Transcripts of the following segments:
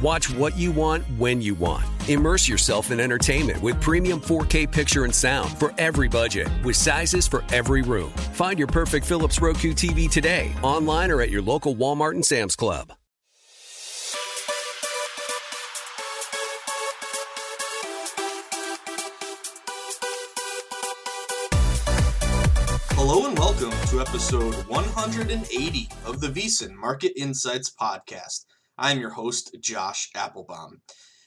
Watch what you want when you want. Immerse yourself in entertainment with premium 4K picture and sound for every budget, with sizes for every room. Find your perfect Philips Roku TV today, online or at your local Walmart and Sam's Club. Hello and welcome to episode 180 of the VSiN Market Insights Podcast. I'm your host, Josh Applebaum.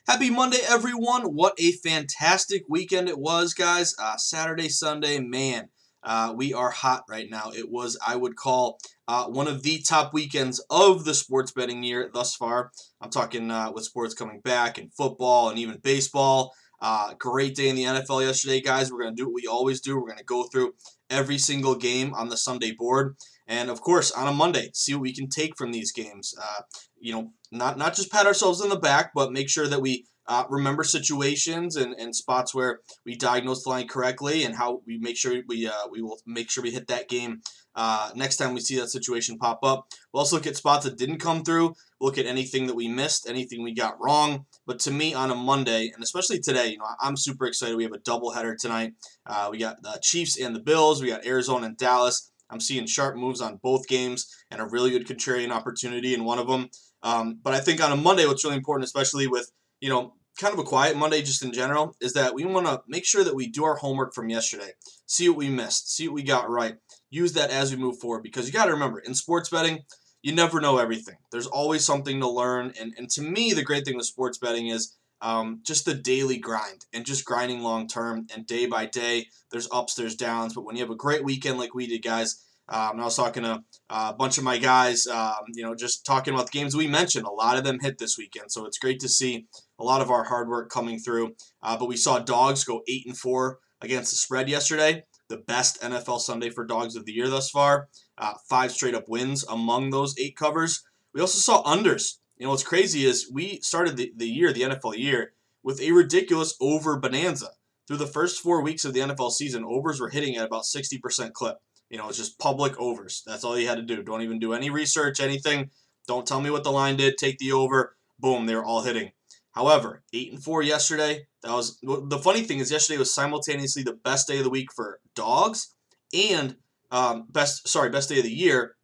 Happy Monday, everyone. What a fantastic weekend it was, guys. Uh, Saturday, Sunday, man, uh, we are hot right now. It was, I would call, uh, one of the top weekends of the sports betting year thus far. I'm talking uh, with sports coming back and football and even baseball. Uh, great day in the NFL yesterday, guys. We're going to do what we always do. We're going to go through every single game on the Sunday board. And of course, on a Monday, see what we can take from these games. Uh, you know, not not just pat ourselves in the back, but make sure that we uh, remember situations and, and spots where we diagnose the line correctly, and how we make sure we uh, we will make sure we hit that game uh, next time we see that situation pop up. We'll also look at spots that didn't come through. Look at anything that we missed, anything we got wrong. But to me, on a Monday, and especially today, you know, I'm super excited. We have a doubleheader tonight. Uh, we got the Chiefs and the Bills. We got Arizona and Dallas. I'm seeing sharp moves on both games and a really good contrarian opportunity in one of them. Um, but I think on a Monday, what's really important, especially with you know kind of a quiet Monday just in general, is that we want to make sure that we do our homework from yesterday, see what we missed, see what we got right, use that as we move forward. Because you got to remember, in sports betting, you never know everything. There's always something to learn, and and to me, the great thing with sports betting is. Um, just the daily grind and just grinding long term and day by day. There's ups, there's downs, but when you have a great weekend like we did, guys, um, I was talking to uh, a bunch of my guys, um, you know, just talking about the games we mentioned. A lot of them hit this weekend, so it's great to see a lot of our hard work coming through. Uh, but we saw dogs go eight and four against the spread yesterday. The best NFL Sunday for dogs of the year thus far. Uh, five straight up wins among those eight covers. We also saw unders. You know what's crazy is we started the, the year, the NFL year, with a ridiculous over bonanza. Through the first four weeks of the NFL season, overs were hitting at about 60% clip. You know, it's just public overs. That's all you had to do. Don't even do any research, anything. Don't tell me what the line did. Take the over. Boom, they were all hitting. However, eight and four yesterday. That was the funny thing is yesterday was simultaneously the best day of the week for dogs and um, best sorry best day of the year,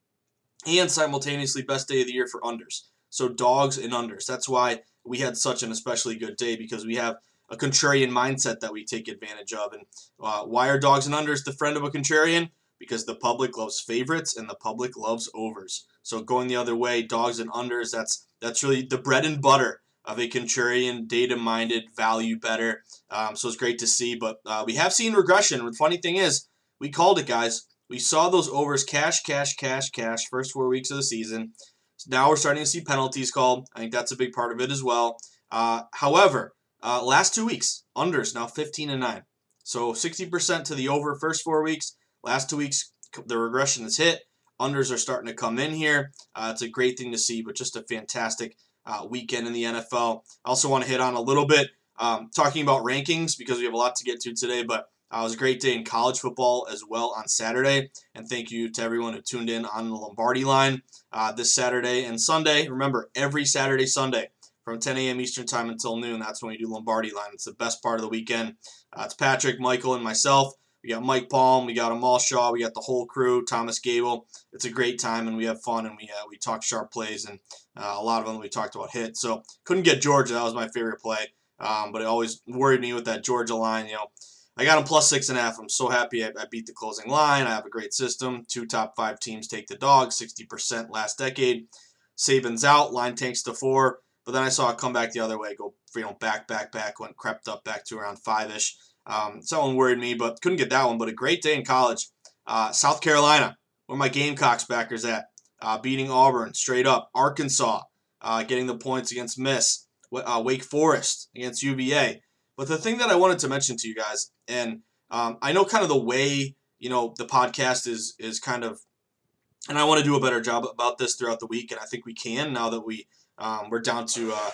and simultaneously best day of the year for unders. So dogs and unders. That's why we had such an especially good day because we have a contrarian mindset that we take advantage of. And uh, why are dogs and unders the friend of a contrarian? because the public loves favorites and the public loves overs. So going the other way, dogs and unders, that's that's really the bread and butter of a contrarian, data-minded, value better. Um, so it's great to see. But uh, we have seen regression. The funny thing is, we called it, guys. We saw those overs cash, cash, cash, cash first four weeks of the season. So now we're starting to see penalties called. I think that's a big part of it as well. Uh, however, uh, last two weeks, unders now 15 and 9. So 60% to the over first four weeks. Last two weeks, the regression has hit. Unders are starting to come in here. Uh, it's a great thing to see, but just a fantastic uh, weekend in the NFL. I also want to hit on a little bit um, talking about rankings because we have a lot to get to today, but uh, it was a great day in college football as well on Saturday. And thank you to everyone who tuned in on the Lombardi line uh, this Saturday and Sunday. Remember, every Saturday, Sunday from 10 a.m. Eastern Time until noon, that's when we do Lombardi line. It's the best part of the weekend. Uh, it's Patrick, Michael, and myself. We got Mike Palm, we got Amal Shaw, we got the whole crew, Thomas Gable. It's a great time, and we have fun, and we uh, we talk sharp plays, and uh, a lot of them we talked about hits. So couldn't get Georgia. That was my favorite play, um, but it always worried me with that Georgia line. You know, I got them plus six and a half. I'm so happy I, I beat the closing line. I have a great system. Two top five teams take the dog, 60% last decade. Saban's out, line tanks to four. But then I saw it come back the other way, go you know back, back, back, went crept up back to around five ish. Um, that one worried me, but couldn't get that one. But a great day in college. Uh, South Carolina, where my Gamecocks backers at, uh, beating Auburn straight up. Arkansas, uh, getting the points against Miss. Uh, Wake Forest against UVA. But the thing that I wanted to mention to you guys, and um, I know kind of the way you know the podcast is is kind of, and I want to do a better job about this throughout the week, and I think we can now that we um, we're down to uh,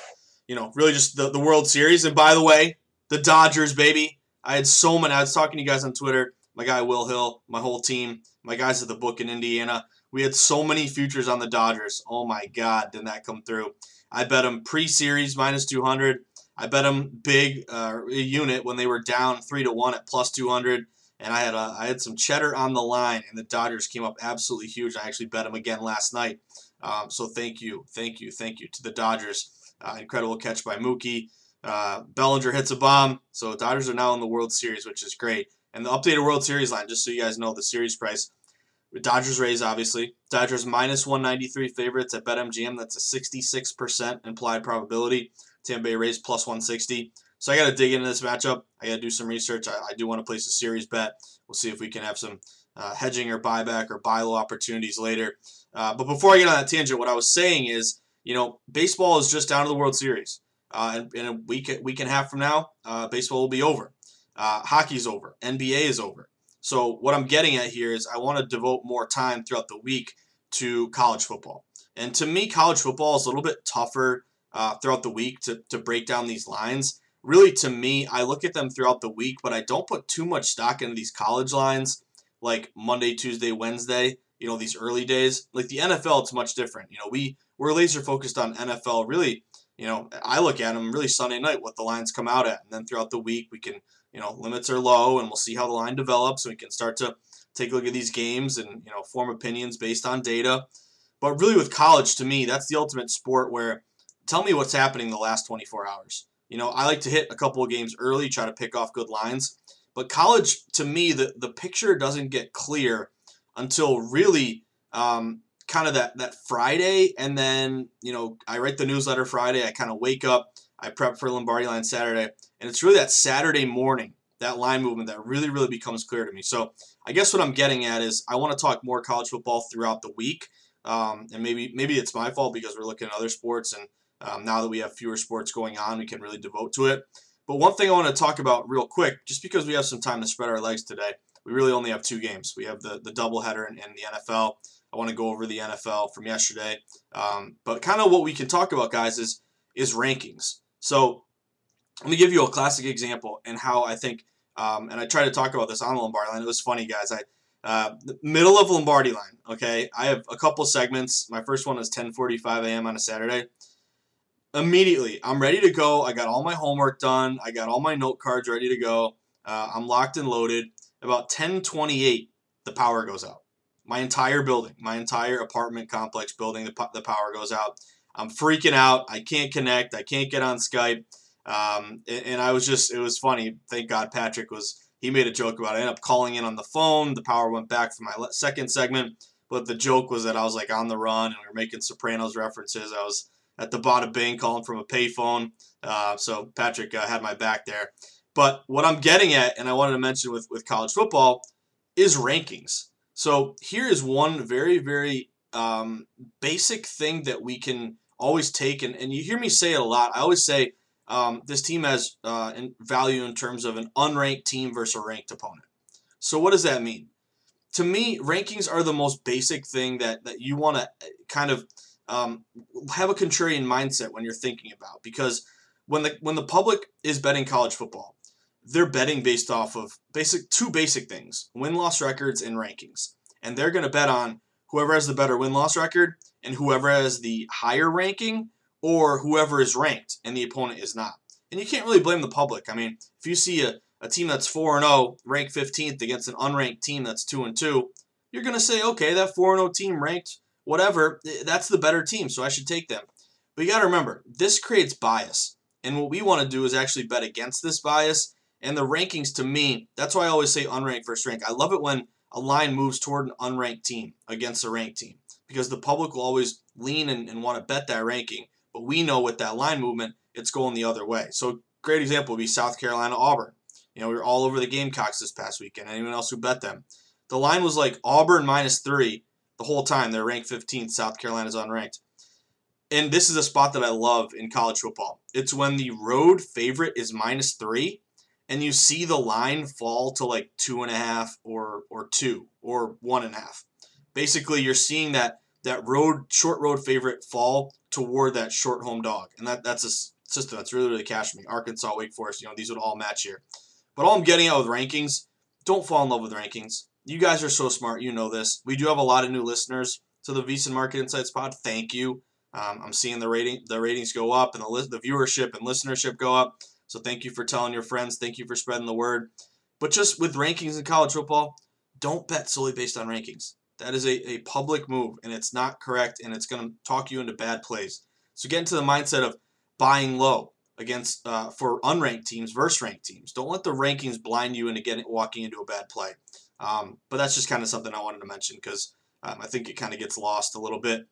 you know really just the, the World Series. And by the way, the Dodgers, baby. I had so many. I was talking to you guys on Twitter. My guy Will Hill, my whole team, my guys at the book in Indiana. We had so many futures on the Dodgers. Oh my God, didn't that come through? I bet them pre-series minus 200. I bet them big uh, unit when they were down three to one at plus 200, and I had I had some cheddar on the line, and the Dodgers came up absolutely huge. I actually bet them again last night. Um, so thank you, thank you, thank you to the Dodgers. Uh, incredible catch by Mookie. Uh, Bellinger hits a bomb, so Dodgers are now in the World Series, which is great. And the updated World Series line, just so you guys know the series price. Dodgers Rays, obviously. Dodgers minus 193 favorites at BetMGM. That's a 66% implied probability. Tampa Bay Rays plus 160. So I got to dig into this matchup. I got to do some research. I, I, do want to place a series bet. We'll see if we can have some uh, hedging or buyback or buy low opportunities later. Uh, but before I get on that tangent, what I was saying is, you know, baseball is just down to the World Series. Uh, in, in, a week, week and a half from now, uh, baseball will be over. Uh, hockey's over. NBA is over. So what I'm getting at here is I want to devote more time throughout the week to college football. And to me, college football is a little bit tougher uh, throughout the week to, to break down these lines. Really, to me, I look at them throughout the week, but I don't put too much stock into these college lines like Monday, Tuesday, Wednesday, you know, these early days. Like the NFL, it's much different. You know, we, we're laser focused on NFL. Really, you know, I look at them really Sunday night, what the lines come out at. And then throughout the week, we can, you know, limits are low and we'll see how the line develops and we can start to take a look at these games and, you know, form opinions based on data. But really, with college, to me, that's the ultimate sport where tell me what's happening the last 24 hours. You know, I like to hit a couple of games early, try to pick off good lines. But college, to me, the, the picture doesn't get clear until really um, kind of that, that Friday. And then, you know, I write the newsletter Friday. I kind of wake up, I prep for Lombardi line Saturday. And it's really that Saturday morning, that line movement that really, really becomes clear to me. So I guess what I'm getting at is I want to talk more college football throughout the week. Um, and maybe maybe it's my fault because we're looking at other sports and um, now that we have fewer sports going on, we can really devote to it. But one thing I want to talk about real quick, just because we have some time to spread our legs today, we really only have two games. We have the, the doubleheader in, in the NFL. I want to go over the NFL from yesterday. Um, but kind of what we can talk about, guys, is is rankings. So let me give you a classic example and how I think, um, and I tried to talk about this on the Lombardi line. It was funny, guys. I uh, middle of Lombardi line. Okay, I have a couple segments. My first one is 10:45 a.m. on a Saturday immediately i'm ready to go. I got all my homework done. I got all my note cards ready to go. Uh, i'm locked and loaded. About 1028 the power goes out. My entire building my entire apartment complex building the, the power goes out. I'm freaking out. I can't connect. I can't get on skype. Um, and, and, i was just it was funny. Thank god patrick was he made a joke about it. I ended up calling in on the phone. The power went back for my second segment. But the joke was that i was like on the run and we were making sopranos references. I was at the Bada Bing calling from a payphone. Uh, so Patrick uh, had my back there. But what I'm getting at, and I wanted to mention with, with college football, is rankings. So here is one very, very um, basic thing that we can always take, and, and you hear me say it a lot. I always say um, this team has uh, value in terms of an unranked team versus a ranked opponent. So what does that mean? To me, rankings are the most basic thing that, that you want to uh, kind of um, have a contrarian mindset when you're thinking about because when the when the public is betting college football, they're betting based off of basic two basic things: win loss records and rankings, and they're going to bet on whoever has the better win loss record and whoever has the higher ranking or whoever is ranked and the opponent is not. And you can't really blame the public. I mean, if you see a, a team that's 4 0, ranked 15th against an unranked team that's 2 and 2, you're going to say, okay, that 4 0 team ranked whatever, eh, that's the better team, so I should take them. But you got to remember, this creates bias. And what we want to do is actually bet against this bias. And the rankings, to me, that's why I always say unranked versus ranked. I love it when a line moves toward an unranked team against a ranked team because the public will always lean and, and want to bet that ranking. But we know with that line movement, it's going the other way. So, a great example would be South Carolina Auburn. You know, we were all over the Gamecocks this past weekend. Anyone else who bet them? The line was like Auburn minus three the whole time. They're ranked 15th. South Carolina's unranked. And this is a spot that I love in college football. It's when the road favorite is minus three, and you see the line fall to like two and a half or or two or one and a half. Basically, you're seeing that that road short road favorite fall toward that short home dog, and that that's a system that's really really cashing me. Arkansas, Wake Forest, you know these would all match here. But all I'm getting at with rankings, don't fall in love with rankings you guys are so smart. You know this. We do have a lot of new listeners to the VSiN Market Insights Pod. Thank you. Um, I'm seeing the rating, the ratings go up, and the the viewership and listenership go up. So thank you for telling your friends. Thank you for spreading the word. But just with rankings in college football, don't bet solely based on rankings. That is a, a public move, and it's not correct, and it's going to talk you into bad plays. So get into the mindset of buying low against uh, for unranked teams versus ranked teams. Don't let the rankings blind you into getting walking into a bad play. Um, but that's just kind of something I wanted to mention because um, I think it kind of gets lost a little bit.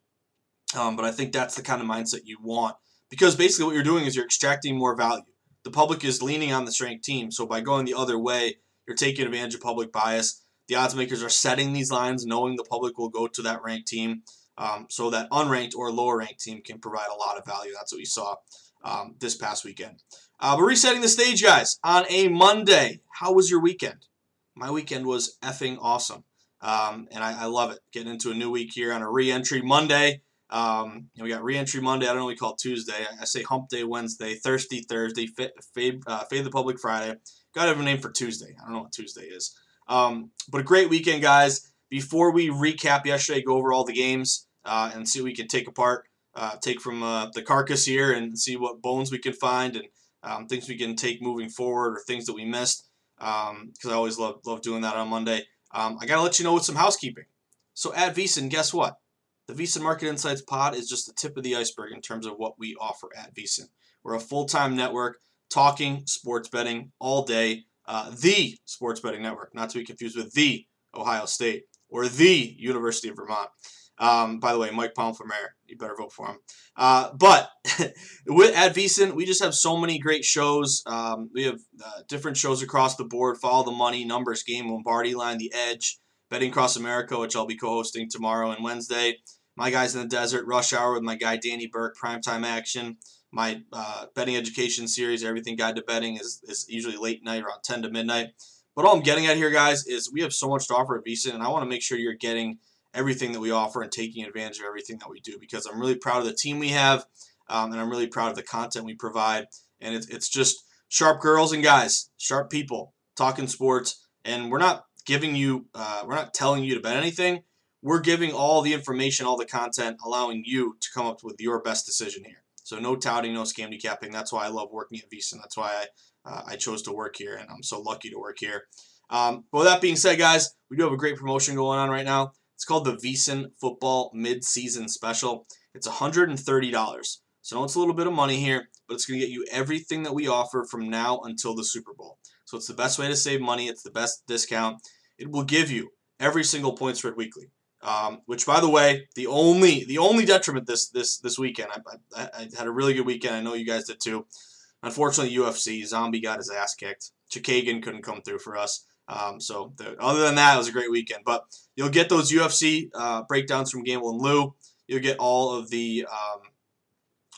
Um, but I think that's the kind of mindset you want because basically what you're doing is you're extracting more value. The public is leaning on the strength team, so by going the other way, you're taking advantage of public bias. The odds makers are setting these lines, knowing the public will go to that ranked team, um, so that unranked or lower ranked team can provide a lot of value. That's what we saw um, this past weekend. Uh, but resetting the stage, guys, on a Monday. How was your weekend? My weekend was effing awesome. Um, and I, I, love it. Getting into a new week here on a re-entry Monday. Um, we got re-entry Monday. I don't know what we call Tuesday. I, I say Hump Day Wednesday, Thirsty Thursday, Fade, uh, Fade the Public Friday. Got to have a name for Tuesday. I don't know what Tuesday is. Um, but a great weekend, guys. Before we recap yesterday, go over all the games uh, and see what we can take apart, uh, take from uh, the carcass here, and see what bones we can find and um, things we can take moving forward or things that we missed because um, I always love love doing that on Monday. Um, I gotta let you know with some housekeeping. So at VSiN, guess what? The VSiN Market Insights Pod is just the tip of the iceberg in terms of what we offer at VSiN. We're a full-time network talking sports betting all day. Uh, the sports betting network, not to be confused with the Ohio State or the University of Vermont. Um, by the way, Mike Palm for mayor. You better vote for him. Uh, but with, at VSiN, we just have so many great shows. Um, we have uh, different shows across the board. Follow the money, numbers, game, Lombardi line, the Edge, Betting Across America, which I'll be co-hosting tomorrow and Wednesday. My guys in the desert, Rush Hour with my guy Danny Burke, Primetime Action. My uh, betting education series, Everything Guide to Betting, is, is usually late night, around 10 to midnight. But all I'm getting at here, guys, is we have so much to offer at VSiN, and I want to make sure you're getting – everything that we offer and taking advantage of everything that we do because I'm really proud of the team we have um, and I'm really proud of the content we provide. And it's, it's just sharp girls and guys, sharp people talking sports. And we're not giving you, uh, we're not telling you to bet anything. We're giving all the information, all the content, allowing you to come up with your best decision here. So no touting, no scam decapping. That's why I love working at VSiN. That's why I, uh, I chose to work here, and I'm so lucky to work here. Um, but with that being said, guys, we do have a great promotion going on right now. It's called the VSiN Football Mid-Season Special. It's $130. So it's a little bit of money here, but it's going to get you everything that we offer from now until the Super Bowl. So it's the best way to save money. It's the best discount. It will give you every single point spread weekly. Um, which, by the way, the only the only detriment this this this weekend, I, I, I, had a really good weekend. I know you guys did too. Unfortunately, UFC Zombie got his ass kicked. Chikagan couldn't come through for us. Um, so the, other than that, it was a great weekend. But you'll get those UFC uh, breakdowns from Gamble and Lou. You'll get all of the um,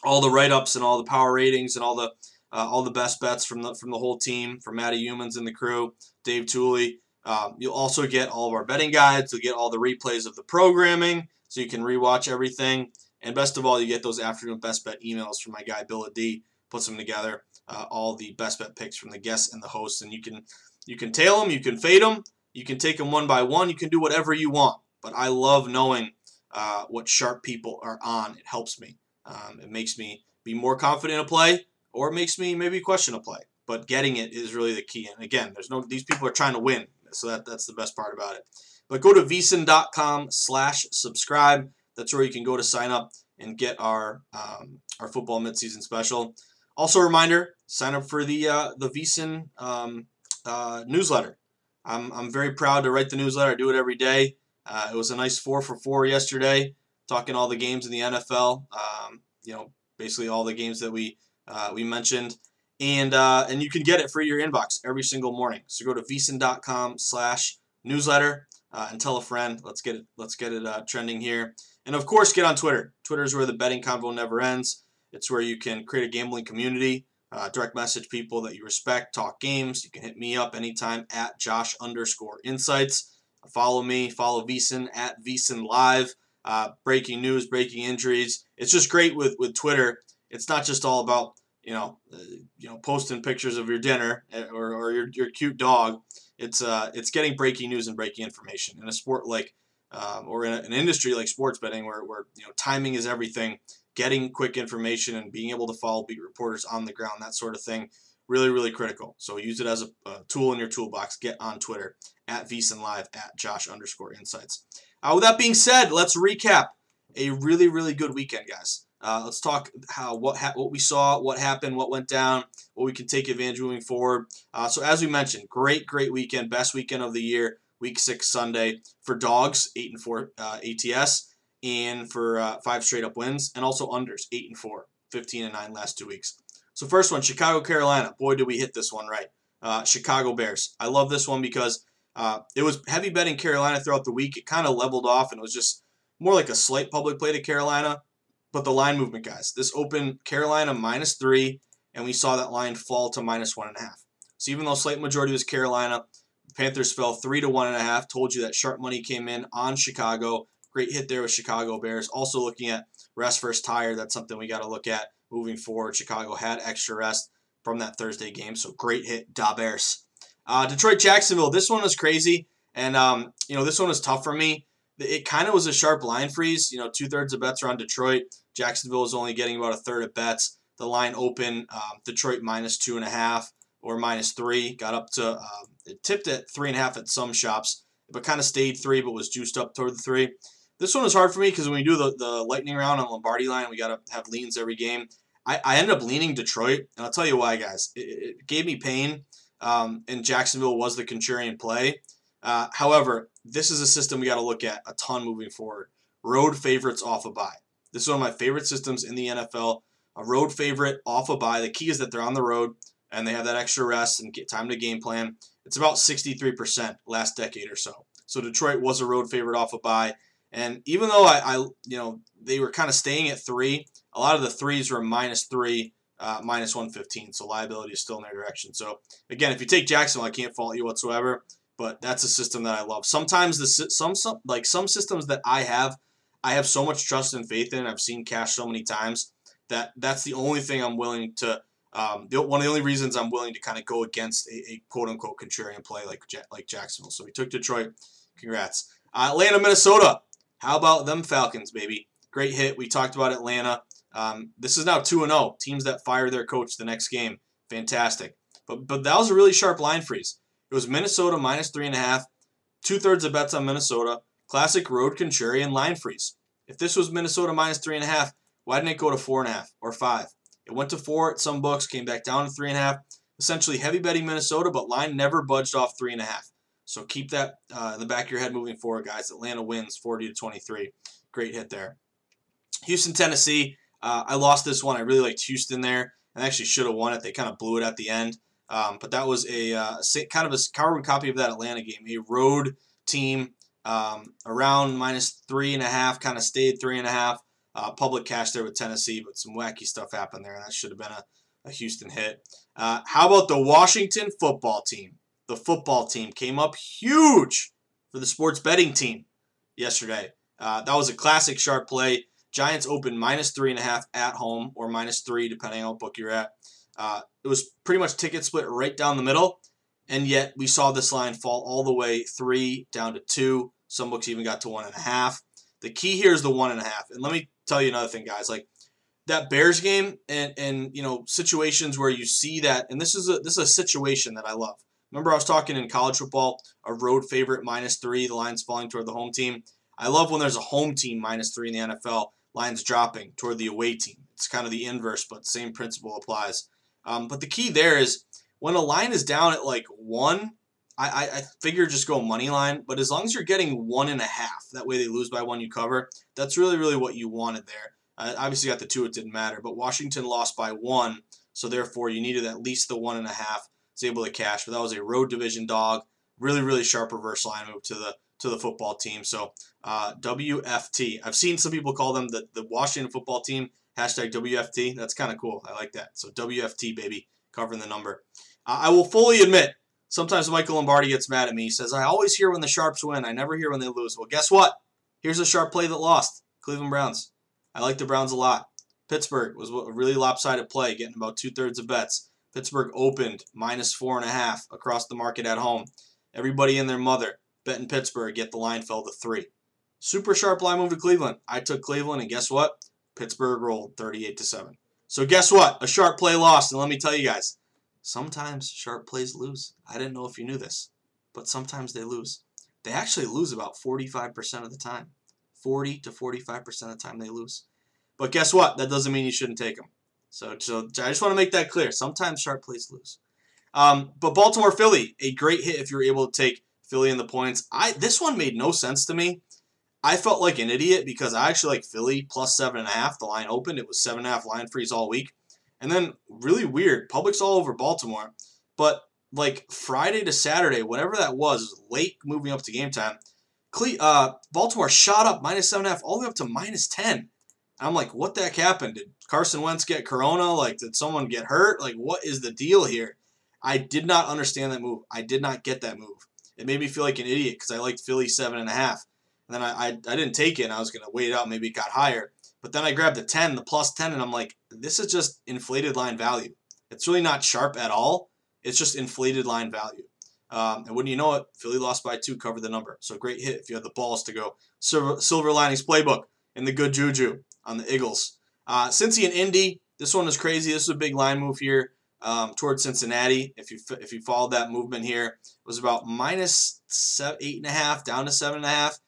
all the write ups and all the power ratings and all the uh, all the best bets from the from the whole team, from Matt Youmans and the crew, Dave Tuley. Um, you'll also get all of our betting guides. You'll get all the replays of the programming, so you can rewatch everything. And best of all, you get those afternoon best bet emails from my guy Bill D. Puts them together, uh, all the best bet picks from the guests and the hosts, and you can you can tail them, you can fade them, you can take them one by one, you can do whatever you want. But I love knowing uh, what sharp people are on. It helps me. Um, it makes me be more confident in a play, or it makes me maybe question a play. But getting it is really the key. And again, there's no these people are trying to win, so that that's the best part about it. But go to vsin.com slash subscribe. That's where you can go to sign up and get our um, our football midseason special. Also, a reminder: sign up for the uh, the VSIN um, uh, newsletter. I'm, I'm very proud to write the newsletter. I do it every day. Uh, it was a nice four for four yesterday, talking all the games in the NFL. Um, you know, basically all the games that we uh, we mentioned, and uh, and you can get it for your inbox every single morning. So go to vsin.com slash newsletter uh, and tell a friend. Let's get it let's get it uh, trending here, and of course get on Twitter. Twitter is where the betting convo never ends. It's where you can create a gambling community uh, direct message people that you respect, talk games. You can hit me up anytime at Josh underscore insights. Follow me, follow VSIN at VSIN Live. Uh, breaking news, breaking injuries. It's just great with, with Twitter. It's not just all about you know uh, you know posting pictures of your dinner eh, or, or your, your cute dog. It's uh it's getting breaking news and breaking information in a sport like um, or in a, an industry like sports betting where, where you know timing is everything getting quick information and being able to follow beat reporters on the ground, that sort of thing, really, really critical. So use it as a, a tool in your toolbox. Get on Twitter at VSIN Live at Josh underscore insights. Uh, with that being said, let's recap a really, really good weekend, guys. Uh, let's talk how what ha- what we saw, what happened, what went down, what we can take advantage moving forward. Uh, so as we mentioned, great, great weekend, best weekend of the year, week six Sunday for dogs, eight and four uh, ATS and for uh, five straight up wins, and also unders, 8 and 4, 15 and 9 last two weeks. So, first one, Chicago, Carolina. Boy, did we hit this one right. Uh, Chicago Bears. I love this one because uh, it was heavy betting Carolina throughout the week. It kind of leveled off, and it was just more like a slight public play to Carolina. But the line movement, guys, this opened Carolina minus three, and we saw that line fall to minus one and a half. So even though slight majority was Carolina, Panthers fell three to one and a half. Told you that sharp money came in on Chicago. Great hit there with Chicago Bears. Also looking at rest first tire. That's something we got to look at moving forward. Chicago had extra rest from that Thursday game, so great hit, Da Bears. Uh, Detroit Jacksonville. This one was crazy, and um, you know this one was tough for me. It kind of was a sharp line freeze. You know, two thirds of bets are on Detroit. Jacksonville was only getting about a third of bets. The line open um, Detroit minus two and a half or minus three. Got up to um, it tipped at three and a half at some shops, but kind of stayed three, but was juiced up toward the three. This one was hard for me because when we do the, the lightning round on Lombardi line, we got to have leans every game. I, I ended up leaning Detroit, and I'll tell you why, guys. It, it gave me pain, um, and Jacksonville was the contrarian play. Uh, however, this is a system we got to look at a ton moving forward. Road favorites off a bye. This is one of my favorite systems in the NFL. A road favorite off a bye. The key is that they're on the road and they have that extra rest and time to game plan. It's about 63% last decade or so. So Detroit was a road favorite off a bye. And even though I, I you know, they were kind of staying at three, a lot of the threes were minus three, uh, minus 115. So liability is still in their direction. So again, if you take Jacksonville, I can't fault you whatsoever. But that's a system that I love. Sometimes the some, some like some systems that I have, I have so much trust and faith in. I've seen cash so many times that that's the only thing I'm willing to. Um, the, one of the only reasons I'm willing to kind of go against a, a quote unquote contrarian play like like Jacksonville. So we took Detroit. Congrats. Uh, Atlanta, Minnesota. How about them Falcons, baby? Great hit. We talked about Atlanta. Um, this is now 2 0. Teams that fire their coach the next game. Fantastic. But but that was a really sharp line freeze. It was Minnesota minus 3.5. Two thirds of bets on Minnesota. Classic road contrarian line freeze. If this was Minnesota minus 3.5, why didn't it go to 4.5 or 5? It went to 4 at some books, came back down to 3.5. Essentially heavy betting Minnesota, but line never budged off 3.5. So keep that uh, in the back of your head moving forward, guys. Atlanta wins 40 to 23. Great hit there. Houston, Tennessee. Uh, I lost this one. I really liked Houston there, and actually should have won it. They kind of blew it at the end. Um, but that was a uh, kind of a carbon copy of that Atlanta game, a road team um, around minus three and a half, kind of stayed three and a half. Uh, public cash there with Tennessee, but some wacky stuff happened there, and that should have been a, a Houston hit. Uh, how about the Washington football team? The football team came up huge for the sports betting team yesterday. Uh, that was a classic sharp play. Giants opened minus three and a half at home, or minus three, depending on what book you're at. Uh, it was pretty much ticket split right down the middle, and yet we saw this line fall all the way three down to two. Some books even got to one and a half. The key here is the one and a half. And let me tell you another thing, guys. Like that Bears game, and and you know situations where you see that, and this is a this is a situation that I love. Remember, I was talking in college football, a road favorite minus three, the lines falling toward the home team. I love when there's a home team minus three in the NFL, lines dropping toward the away team. It's kind of the inverse, but same principle applies. Um, but the key there is when a line is down at like one, I, I, I figure just go money line. But as long as you're getting one and a half, that way they lose by one, you cover. That's really, really what you wanted there. Uh, obviously, got the two, it didn't matter. But Washington lost by one, so therefore you needed at least the one and a half. Was able to cash, but that was a road division dog. Really, really sharp reverse line move to the to the football team. So uh, WFT. I've seen some people call them the, the Washington football team Hashtag WFT. That's kind of cool. I like that. So WFT, baby, covering the number. Uh, I will fully admit, sometimes Michael Lombardi gets mad at me. He says, I always hear when the Sharps win. I never hear when they lose. Well, guess what? Here's a sharp play that lost. Cleveland Browns. I like the Browns a lot. Pittsburgh was a really lopsided play, getting about two thirds of bets. Pittsburgh opened minus four and a half across the market at home. Everybody and their mother betting Pittsburgh, yet the line fell to three. Super sharp line move to Cleveland. I took Cleveland, and guess what? Pittsburgh rolled 38 to 7. So guess what? A sharp play lost. And let me tell you guys, sometimes sharp plays lose. I didn't know if you knew this, but sometimes they lose. They actually lose about 45% of the time. 40 to 45% of the time they lose. But guess what? That doesn't mean you shouldn't take them. So, so I just want to make that clear. Sometimes sharp plays lose. Um, but Baltimore Philly, a great hit if you're able to take Philly in the points. I this one made no sense to me. I felt like an idiot because I actually like Philly plus seven and a half. The line opened. It was seven and a half line freeze all week. And then really weird. Public's all over Baltimore. But like Friday to Saturday, whatever that was, late moving up to game time. Cle- uh, Baltimore shot up minus seven and a half all the way up to minus ten. I'm like, what the heck happened? Did Carson Wentz get corona? Like, did someone get hurt? Like, what is the deal here? I did not understand that move. I did not get that move. It made me feel like an idiot because I liked Philly seven and a half. And then I, I, I didn't take it. I was going to wait it out. Maybe it got higher. But then I grabbed the 10, the plus 10, and I'm like, this is just inflated line value. It's really not sharp at all. It's just inflated line value. Um, and when you know it, Philly lost by two, covered the number. So great hit if you had the balls to go. Silver, Silver Linings playbook and the good juju on the Eagles. Uh, Cincy and Indy, this one is crazy. This is a big line move here um, towards Cincinnati. If you if you followed that movement here, it was about minus seven, eight and a half down to seven and a half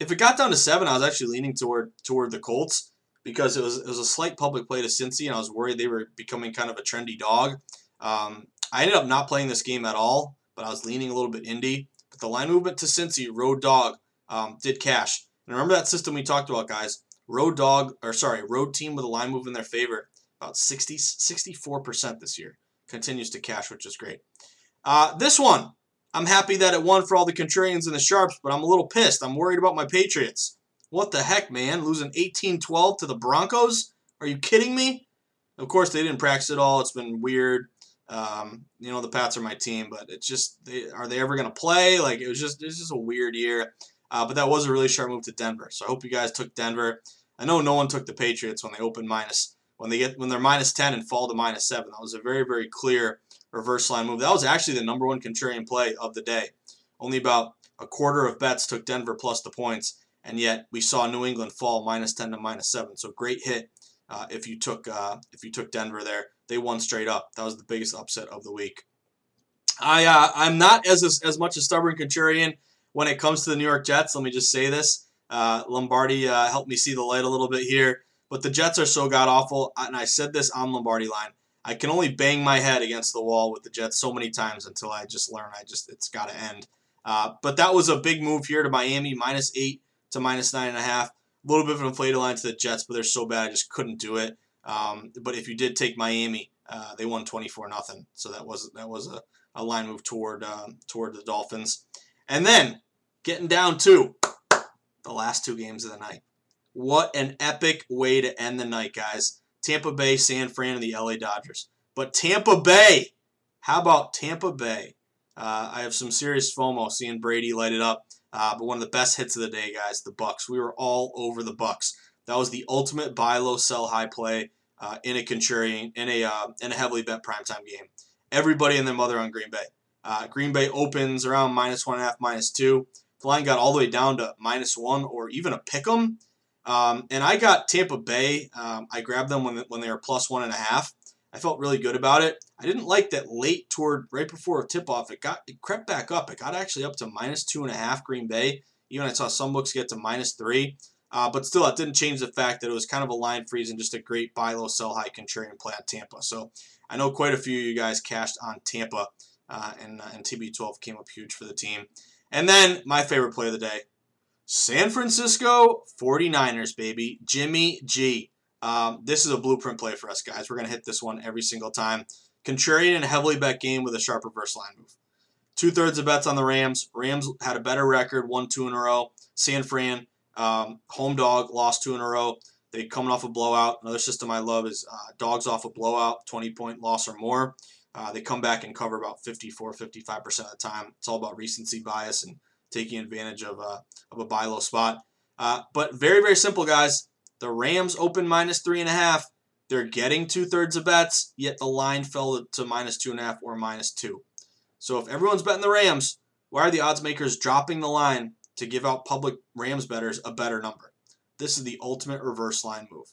if it got down to seven, I was actually leaning toward toward the Colts because it was it was a slight public play to Cincy, and I was worried they were becoming kind of a trendy dog. Um, I ended up not playing this game at all, but I was leaning a little bit Indy. But the line movement to Cincy, road dog, um, did cash. And remember that system we talked about, guys. Road dog, or sorry, road team with a line move in their favor, about 60, 64% this year. Continues to cash, which is great. Uh, this one, I'm happy that it won for all the contrarians and the sharps, but I'm a little pissed. I'm worried about my Patriots. What the heck, man? Losing 18-12 to the Broncos? Are you kidding me? Of course, they didn't practice at all. It's been weird. Um, you know, the Pats are my team, but it's just, they, are they ever going to play? Like, it was just, it's just a weird year. Uh, but that was a really sharp move to Denver. So I hope you guys took Denver. I know no one took the Patriots when they opened minus, when they get, when they're minus 10 and fall to minus 7. That was a very, very clear reverse line move. That was actually the number one contrarian play of the day. Only about a quarter of bets took Denver plus the points, and yet we saw New England fall minus 10 to minus 7. So great hit uh, if you took uh, if you took Denver there. They won straight up. That was the biggest upset of the week. I uh, I'm not as as much a stubborn contrarian when it comes to the New York Jets. Let me just say this: uh, Lombardi uh, helped me see the light a little bit here. But the Jets are so god awful, and I said this on Lombardi line. I can only bang my head against the wall with the Jets so many times until I just learn. I just it's got to end. Uh, but that was a big move here to Miami, minus eight to minus nine and a half. A little bit of an inflated line to the Jets, but they're so bad I just couldn't do it. Um, but if you did take Miami Uh, they won 24 nothing. So that was that was a, a line move toward um, toward the Dolphins. And then getting down to the last two games of the night. What an epic way to end the night, guys. Tampa Bay, San Fran, and the LA Dodgers. But Tampa Bay, how about Tampa Bay? Uh, I have some serious FOMO seeing Brady light it up. Uh, but one of the best hits of the day, guys, the Bucs. We were all over the Bucs. That was the ultimate buy low, sell high play uh, in a contrarian, in a uh, in a heavily bet primetime game. Everybody and their mother on Green Bay. Uh, Green Bay opens around minus one and a half, minus two. The line got all the way down to minus one or even a pick 'em. Um, and I got Tampa Bay. Um, I grabbed them when, when they were plus one and a half. I felt really good about it. I didn't like that late toward right before tip off. It got it crept back up. It got actually up to minus two and a half Green Bay. Even I saw some books get to minus three. Uh, but still, it didn't change the fact that it was kind of a line freeze and just a great buy low, sell high contrarian play on Tampa. So I know quite a few of you guys cashed on Tampa, uh, and, uh, and TB12 came up huge for the team. And then my favorite play of the day San Francisco 49ers, baby. Jimmy G. Um, this is a blueprint play for us, guys. We're going to hit this one every single time. Contrarian and heavily bet game with a sharp reverse line move. Two thirds of bets on the Rams. Rams had a better record, won two in a row. San Fran, um, home dog, lost two in a row. They coming off a blowout. Another system I love is uh, dogs off a blowout, 20 point loss or more. Uh, they come back and cover about 54, 55% of the time. It's all about recency bias and taking advantage of a, of a buy low spot. Uh, but very, very simple, guys. The Rams open minus three and a half. They're getting two thirds of bets, yet the line fell to minus two and a half or minus two. So if everyone's betting the Rams, why are the odds makers dropping the line to give out public Rams betters a better number? This is the ultimate reverse line move.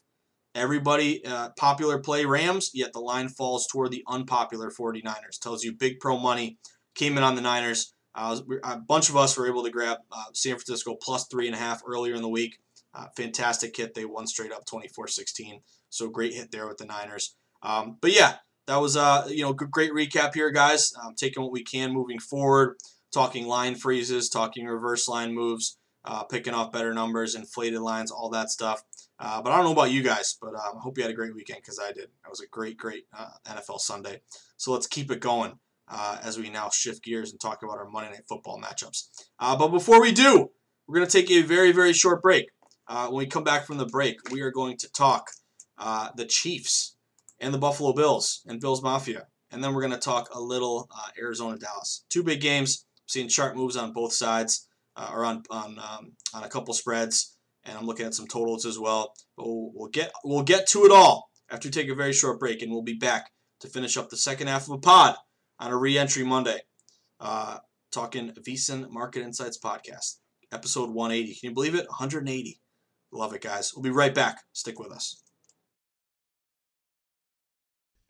Everybody uh, popular play Rams, yet the line falls toward the unpopular 49ers. Tells you big pro money came in on the Niners. Uh, a bunch of us were able to grab uh, San Francisco plus three and a half earlier in the week. Uh, fantastic hit. They won straight up 24-16. So great hit there with the Niners. Um, but yeah, that was uh, you know great recap here, guys. Um, taking what we can moving forward, talking line freezes, talking reverse line moves, uh, picking off better numbers, inflated lines, all that stuff. Uh, but I don't know about you guys, but um, I hope you had a great weekend because I did. It was a great, great uh, NFL Sunday. So let's keep it going uh, as we now shift gears and talk about our Monday Night Football matchups. Uh, but before we do, we're going to take a very, very short break. Uh, when we come back from the break, we are going to talk the Chiefs and the Buffalo Bills and Bills Mafia. And then we're going to talk a little Arizona Dallas. Two big games. seeing sharp moves on both sides uh, or on on um, on a couple spreads, and I'm looking at some totals as well. But we'll, we'll get we'll get to it all after we take a very short break, and we'll be back to finish up the second half of a pod on a re-entry Monday, uh, talking VSiN Market Insights podcast, episode 180. Can you believe it? 180. Love it, guys. We'll be right back. Stick with us.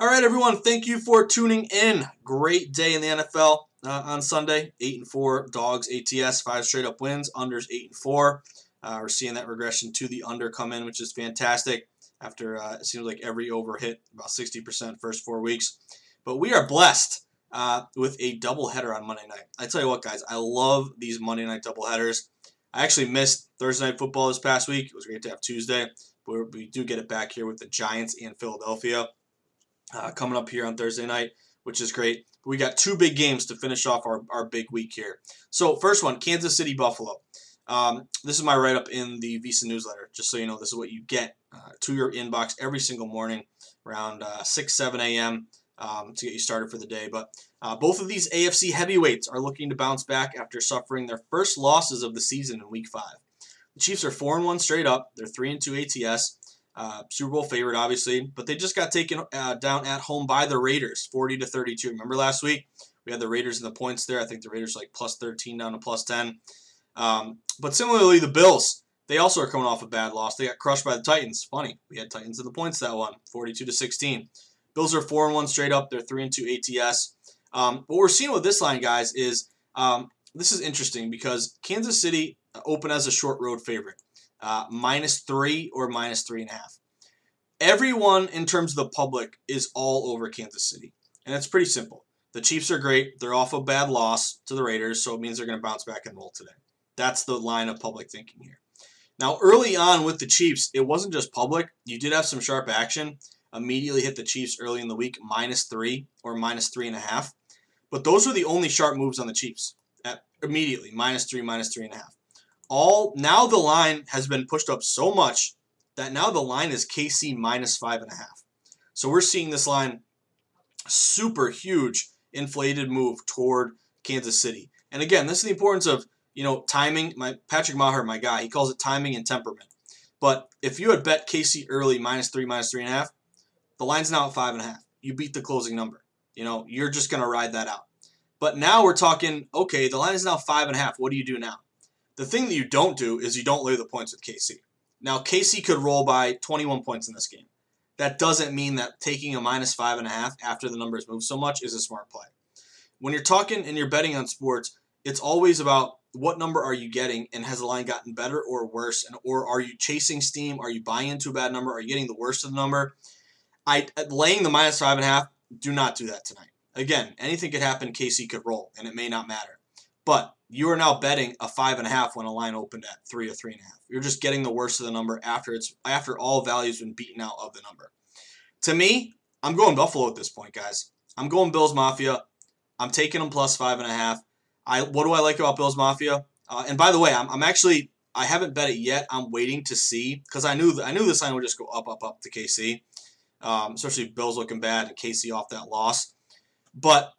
All right, everyone. Thank you for tuning in. Great day in the NFL uh, on Sunday. Eight and four dogs ATS, five straight up wins. Unders eight and four. Uh, we're seeing that regression to the under come in, which is fantastic. After uh, it seems like every over hit about 60% first four weeks. But we are blessed uh, with a double header on Monday night. I tell you what, guys, I love these Monday night double headers. I actually missed Thursday night football this past week. It was great to have Tuesday, but we do get it back here with the Giants and Philadelphia uh, coming up here on Thursday night, which is great. We got two big games to finish off our, our big week here. So, first one Kansas City Buffalo. Um, this is my write up in the VSiN newsletter, just so you know, this is what you get uh, to your inbox every single morning around uh, 6, 7 a.m. Um, to get you started for the day. But uh, both of these AFC heavyweights are looking to bounce back after suffering their first losses of the season in Week 5. The Chiefs are 4 and 1 straight up, they're 3 and 2 ATS. Uh, Super Bowl favorite, obviously, but they just got taken uh, down at home by the Raiders, 40 to 32. Remember last week we had the Raiders in the points there. I think the Raiders like plus 13 down to plus 10. Um, but similarly, the Bills, they also are coming off a bad loss. They got crushed by the Titans. Funny, we had Titans in the points that one, 42 to 16. Bills are four and one straight up. They're three and two ATS. Um, what we're seeing with this line, guys, is um, this is interesting because Kansas City open as a short road favorite uh, minus three or minus three and a half. Everyone in terms of the public is all over Kansas City. And it's pretty simple. The Chiefs are great. They're off a bad loss to the Raiders, so it means they're going to bounce back and roll today. That's the line of public thinking here. Now, early on with the Chiefs, it wasn't just public. You did have some sharp action. Immediately hit the Chiefs early in the week, minus three or minus three and a half. But those were the only sharp moves on the Chiefs. At immediately, minus three, minus three and a half all now the line has been pushed up so much that now the line is KC minus five and a half. So we're seeing this line super huge inflated move toward Kansas City. And again, this is the importance of you know timing. My Patrick Meagher, my guy, he calls it timing and temperament. But if you had bet KC early minus three, minus three and a half, the line's now at five and a half. You beat the closing number. You know, you're just gonna ride that out. But now we're talking, okay, the line is now five and a half. What do you do now? The thing that you don't do is you don't lay the points with KC. Now, KC could roll by 21 points in this game. That doesn't mean that taking a minus five and a half after the numbers move so much is a smart play. When you're talking and you're betting on sports, it's always about what number are you getting and has the line gotten better or worse and or are you chasing steam are you buying into a bad number are you getting the worst of the number i uh, laying the minus five and a half do not do that tonight again anything could happen kc could roll and it may not matter but you are now betting a five and a half when a line opened at three or three and a half. You're just getting the worst of the number after it's after all values been beaten out of the number. To me, I'm going Buffalo at this point, guys. I'm going Bills Mafia. I'm taking them plus five and a half. I what do I like about Bills Mafia? Uh, and by the way, I'm, I'm actually I haven't bet it yet. I'm waiting to see because I knew I knew this line would just go up, up, up to KC, um, especially Bills looking bad and KC off that loss. But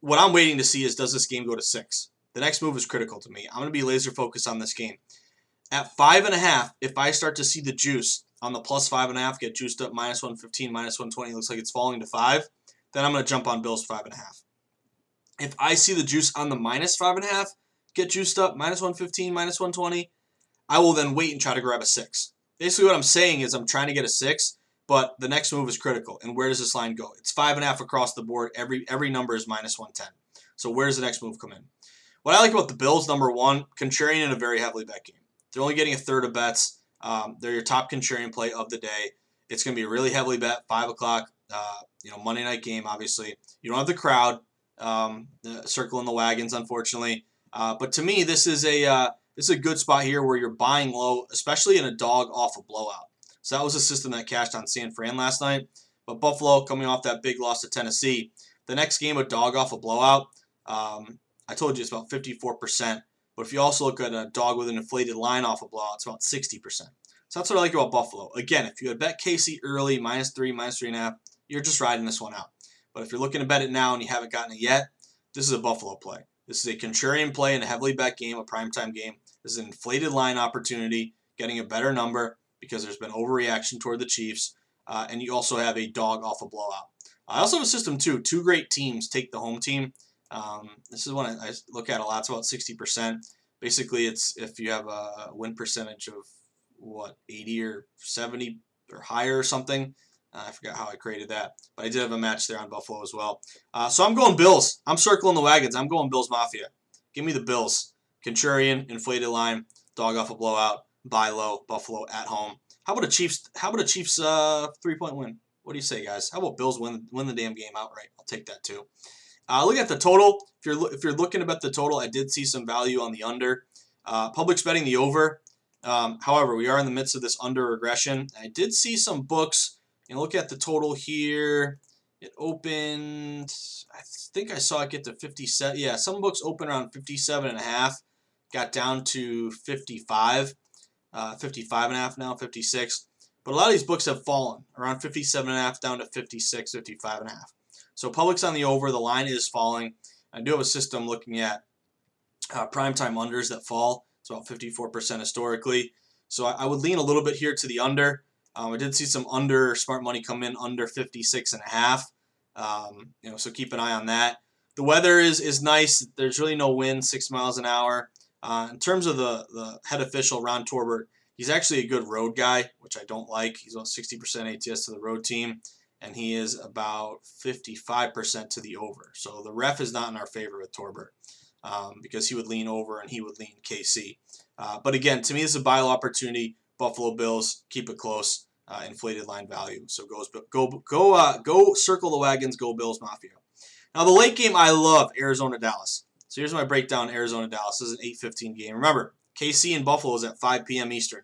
what I'm waiting to see is does this game go to six? The next move is critical to me. I'm going to be laser focused on this game. At five and a half, if I start to see the juice on the plus five and a half get juiced up minus 115, minus 120, looks like it's falling to five, then I'm going to jump on Bills five and a half. If I see the juice on the minus five and a half get juiced up minus 115, minus 120, I will then wait and try to grab a six. Basically, what I'm saying is I'm trying to get a six, but the next move is critical. And where does this line go? It's five and a half across the board. Every every number is minus 110. So where does the next move come in? What I like about the Bills, number one, contrarian in a very heavily bet game. They're only getting a third of bets. Um, they're your top contrarian play of the day. It's going to be a really heavily bet, five o'clock. Uh, you know, Monday night game. Obviously, you don't have the crowd um, circling the wagons, unfortunately. Uh, but to me, this is a uh, this is a good spot here where you're buying low, especially in a dog off a blowout. So that was a system that cashed on San Fran last night. But Buffalo coming off that big loss to Tennessee. The next game, a dog off a blowout. Um, I told you it's about 54%. But if you also look at a dog with an inflated line off a blowout, it's about 60%. So that's what I like about Buffalo. Again, if you had bet KC early, minus three, minus three and a half, you're just riding this one out. But if you're looking to bet it now and you haven't gotten it yet, this is a Buffalo play. This is a contrarian play in a heavily bet game, a primetime game. This is an inflated line opportunity, getting a better number because there's been overreaction toward the Chiefs, uh, and you also have a dog off a blowout. I also have a system too. Two great teams take the home team. Um, this is one I, look at a lot. It's about 60%. Basically, it's if you have a win percentage of what 80 or 70 or higher or something. Uh, I forgot how I created that, but I did have a match there on Buffalo as well. Uh, so I'm going Bills. I'm circling the wagons. I'm going Bills Mafia. Give me the Bills. Contrarian, inflated line, dog off a blowout, buy low, Buffalo at home. How about a Chiefs? How about a Chiefs uh, three point win? What do you say, guys? How about Bills win win the damn game outright? I'll take that too. Uh, look at the total. If you're if you're looking about the total, I did see some value on the under. Uh, public's betting the over. Um, however, we are in the midst of this under regression. I did see some books. Know, look at the total here. It opened. I think I saw it get to 57. Yeah, some books open around 57 and a half. Got down to 55, uh, 55 and a half now, 56. But a lot of these books have fallen around 57 and a half down to 56, 55 and a half. So public's on the over. The line is falling. I do have a system looking at uh, primetime unders that fall. It's about 54% historically. So I, I, would lean a little bit here to the under. Um, I did see some under smart money come in under 56 and a half. Um, you know, so keep an eye on that. The weather is is nice. There's really no wind, six miles an hour. Uh, in terms of the the head official Ron Torbert, he's actually a good road guy, which I don't like. He's about 60% ATS to the road team and he is about 55% to the over. So the ref is not in our favor with Torbert um, because he would lean over and he would lean KC. Uh, but again, to me, this is a buy opportunity. Buffalo Bills keep it close, uh, inflated line value. So goes go go uh, go circle the wagons, go Bills Mafia. Now the late game, I love Arizona Dallas. So here's my breakdown: Arizona Dallas is an 8:15 game. Remember, KC and Buffalo is at 5 p.m. Eastern.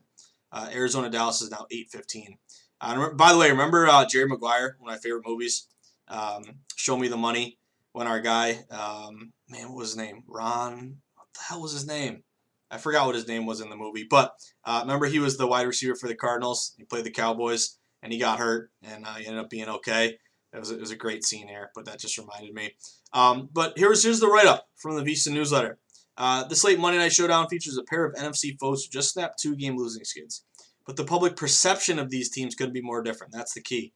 Uh, Arizona Dallas is now 8:15. Uh, by the way, remember uh, Jerry Maguire, one of my favorite movies? Um, Show Me the Money. When our guy, um, man, what was his name? Ron. What the hell was his name? I forgot what his name was in the movie. But uh, remember, he was the wide receiver for the Cardinals. He played the Cowboys, and he got hurt, and uh, he ended up being okay. It was, it was a great scene there, but that just reminded me. Um, but here's here's the write up from the VSiN newsletter. Uh, this late Monday night showdown features a pair of NFC foes who just snapped two game losing skids but the public perception of these teams could be more different. That's the key.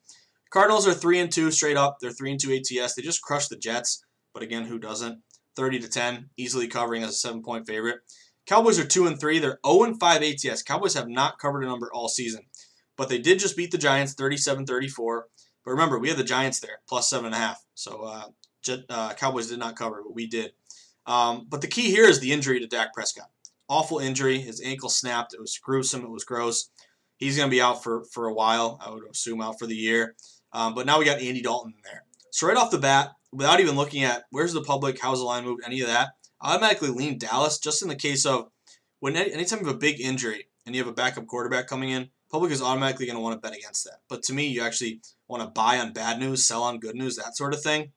Cardinals are three and two straight up. They're three and two ATS. They just crushed the Jets, but again, who doesn't? Thirty to ten, easily covering as a seven point favorite. Cowboys are two and three. They're zero and five ATS. Cowboys have not covered a number all season, but they did just beat the Giants 37-34. But remember, we had the Giants there plus seven and a half. So uh, Jet, uh, Cowboys did not cover, but we did. Um, but the key here is the injury to Dak Prescott. Awful injury. His ankle snapped. It was gruesome. It was gross. He's going to be out for, for a while. I would assume out for the year. Um, but now we got Andy Dalton in there. So right off the bat, without even looking at where's the public, how's the line moved, any of that, I automatically lean Dallas just in the case of when any, anytime you have a big injury and you have a backup quarterback coming in, public is automatically going to want to bet against that. But to me, you actually want to buy on bad news, sell on good news, that sort of thing.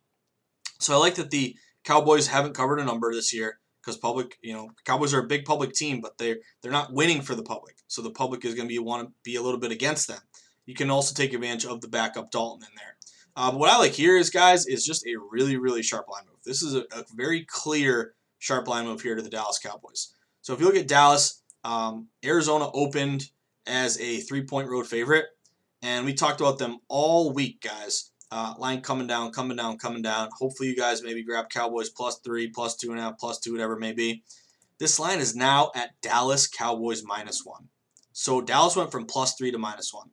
So I like that the Cowboys haven't covered a number this year because public, you know, Cowboys are a big public team, but they're they're not winning for the public, so the public is going to be want to be a little bit against them. You can also take advantage of the backup Dalton in there. Uh, what I like here is guys is just a really really sharp line move. This is a, a very clear sharp line move here to the Dallas Cowboys. So if you look at Dallas, um, Arizona opened as a three-point road favorite, and we talked about them all week, guys. Uh, line coming down, coming down, coming down. Hopefully, you guys maybe grab Cowboys plus three, plus two and a half, plus two, whatever it may be. This line is now at Dallas Cowboys minus one. So Dallas went from plus three to minus one.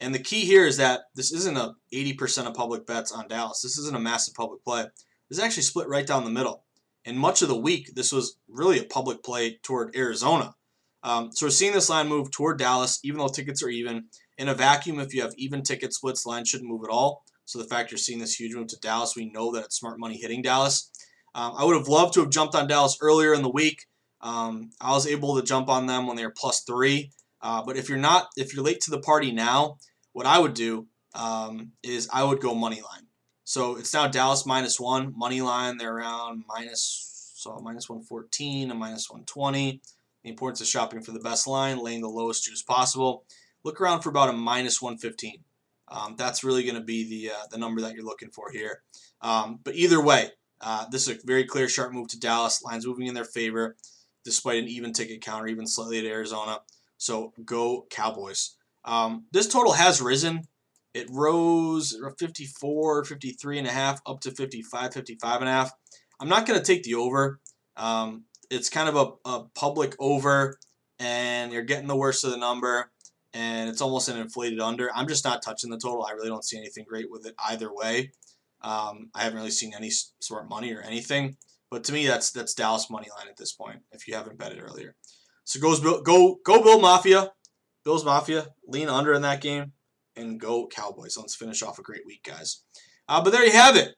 And the key here is that this isn't a 80% of public bets on Dallas. This isn't a massive public play. This is actually split right down the middle. And much of the week, this was really a public play toward Arizona. Um, so we're seeing this line move toward Dallas, even though tickets are even. In a vacuum, if you have even ticket splits, line shouldn't move at all. So the fact you're seeing this huge move to Dallas, we know that it's smart money hitting Dallas. Um, I would have loved to have jumped on Dallas earlier in the week. Um, I was able to jump on them when they were plus three. Uh, but if you're not, if you're late to the party now, what I would do um, is I would go money line. So it's now Dallas minus one money line. They're around minus so minus 114 and minus 120. The importance of shopping for the best line, laying the lowest juice possible. Look around for about a minus 115. Um, that's really going to be the uh, the number that you're looking for here. Um, but either way, uh, this is a very clear sharp move to Dallas. Lines moving in their favor, despite an even ticket counter, even slightly to Arizona. So go Cowboys. Um, this total has risen. It rose 54, 53 and a half up to 55, 55 and a half. I'm not going to take the over. Um, it's kind of a, a public over, and you're getting the worst of the number and it's almost an inflated under. I'm just not touching the total. I really don't see anything great with it either way. Um, I haven't really seen any smart money or anything, but to me, that's that's Dallas money line at this point. If you haven't betted earlier, so goes go go Bill Mafia, Bills Mafia, lean under in that game, and go Cowboys. Let's finish off a great week, guys. Uh, but there you have it.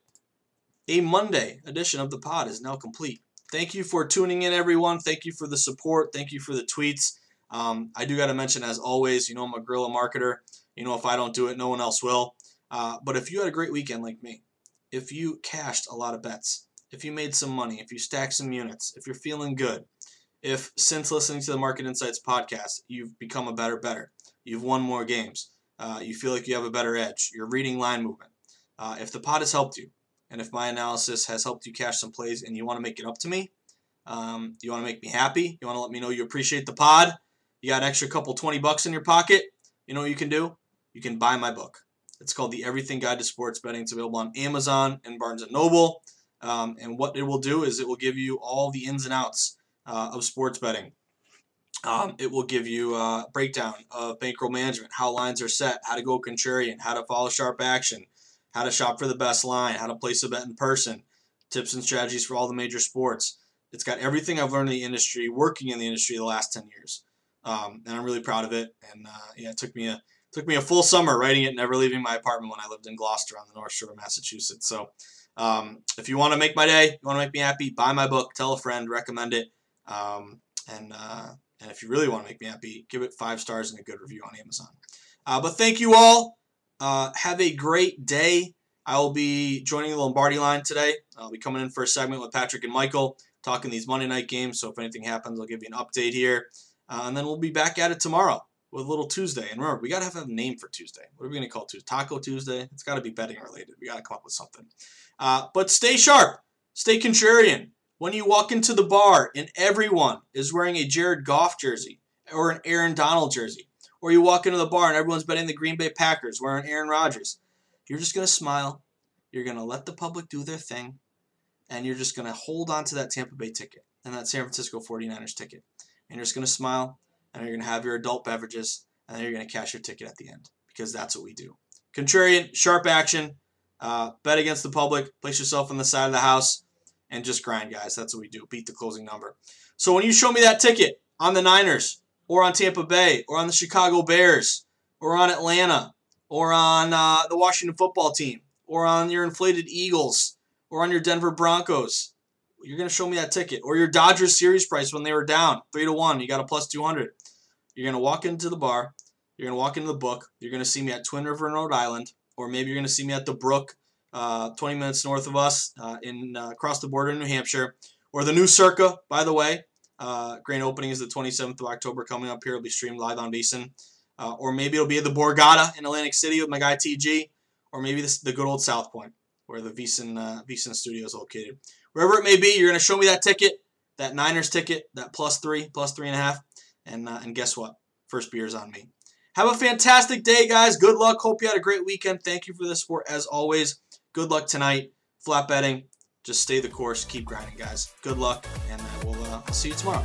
A Monday edition of the pod is now complete. Thank you for tuning in, everyone. Thank you for the support. Thank you for the tweets. Um, I do got to mention, as always, you know, I'm a guerrilla marketer. You know, if I don't do it, no one else will. Uh, but if you had a great weekend like me, if you cashed a lot of bets, if you made some money, if you stacked some units, if you're feeling good, if since listening to the Market Insights podcast, you've become a better better, you've won more games, uh, you feel like you have a better edge, you're reading line movement, uh, if the pod has helped you, and if my analysis has helped you cash some plays and you want to make it up to me, um, you want to make me happy, you want to let me know you appreciate the pod, you got an extra couple 20 bucks in your pocket, you know what you can do? You can buy my book. It's called The Everything Guide to Sports Betting. It's available on Amazon and Barnes & Noble. Um, and what it will do is it will give you all the ins and outs uh, of sports betting. Um, it will give you a breakdown of bankroll management, how lines are set, how to go contrarian, how to follow sharp action, how to shop for the best line, how to place a bet in person, tips and strategies for all the major sports. It's got everything I've learned in the industry, working in the industry the last 10 years um, and I'm really proud of it. And uh, yeah, it took me a took me a full summer writing it, never leaving my apartment when I lived in Gloucester on the North Shore of Massachusetts. So um, if you want to make my day, you want to make me happy, buy my book, tell a friend, recommend it, um, and uh, and if you really want to make me happy, give it five stars and a good review on Amazon. Uh, but thank you all. Uh, have a great day. I will be joining the Lombardi line today. I'll be coming in for a segment with Patrick and Michael, talking these Monday night games. So if anything happens, I'll give you an update here. Uh, and then we'll be back at it tomorrow with a little Tuesday. And remember, we got to have a name for Tuesday. What are we going to call Tuesday? Taco Tuesday? It's got to be betting related. We got to come up with something. Uh, but stay sharp. Stay contrarian. When you walk into the bar and everyone is wearing a Jared Goff jersey or an Aaron Donald jersey, or you walk into the bar and everyone's betting the Green Bay Packers wearing Aaron Rodgers, you're just going to smile. You're going to let the public do their thing. And you're just going to hold on to that Tampa Bay ticket and that San Francisco 49ers ticket and you're just going to smile and you're going to have your adult beverages and then you're going to cash your ticket at the end because that's what we do. Contrarian, sharp action, uh, bet against the public, place yourself on the side of the house, and just grind, guys. That's what we do. Beat the closing number. So when you show me that ticket on the Niners or on Tampa Bay or on the Chicago Bears or on Atlanta or on uh, the Washington football team or on your inflated Eagles or on your Denver Broncos, you're going to show me that ticket or your Dodgers series price when they were down three to one. You got a plus 200. You're going to walk into the bar. You're going to walk into the book. You're going to see me at Twin River in Rhode Island, or maybe you're going to see me at the Brook, uh, 20 minutes north of us, uh, in uh, across the border in New Hampshire, or the new Circa. By the way, uh, grand opening is the 27th of October coming up here. It'll be streamed live on VSiN. Uh, or maybe it'll be at the Borgata in Atlantic City with my guy TG, or maybe this, the good old South Point where the VSiN uh, VSiN studio is located. Wherever it may be, you're going to show me that ticket, that Niners ticket, that plus three, plus three and a half. And, uh, and guess what? First beer is on me. Have a fantastic day, guys. Good luck. Hope you had a great weekend. Thank you for the support as always. Good luck tonight. Flat betting. Just stay the course. Keep grinding, guys. Good luck, and I will uh, I'll see you tomorrow.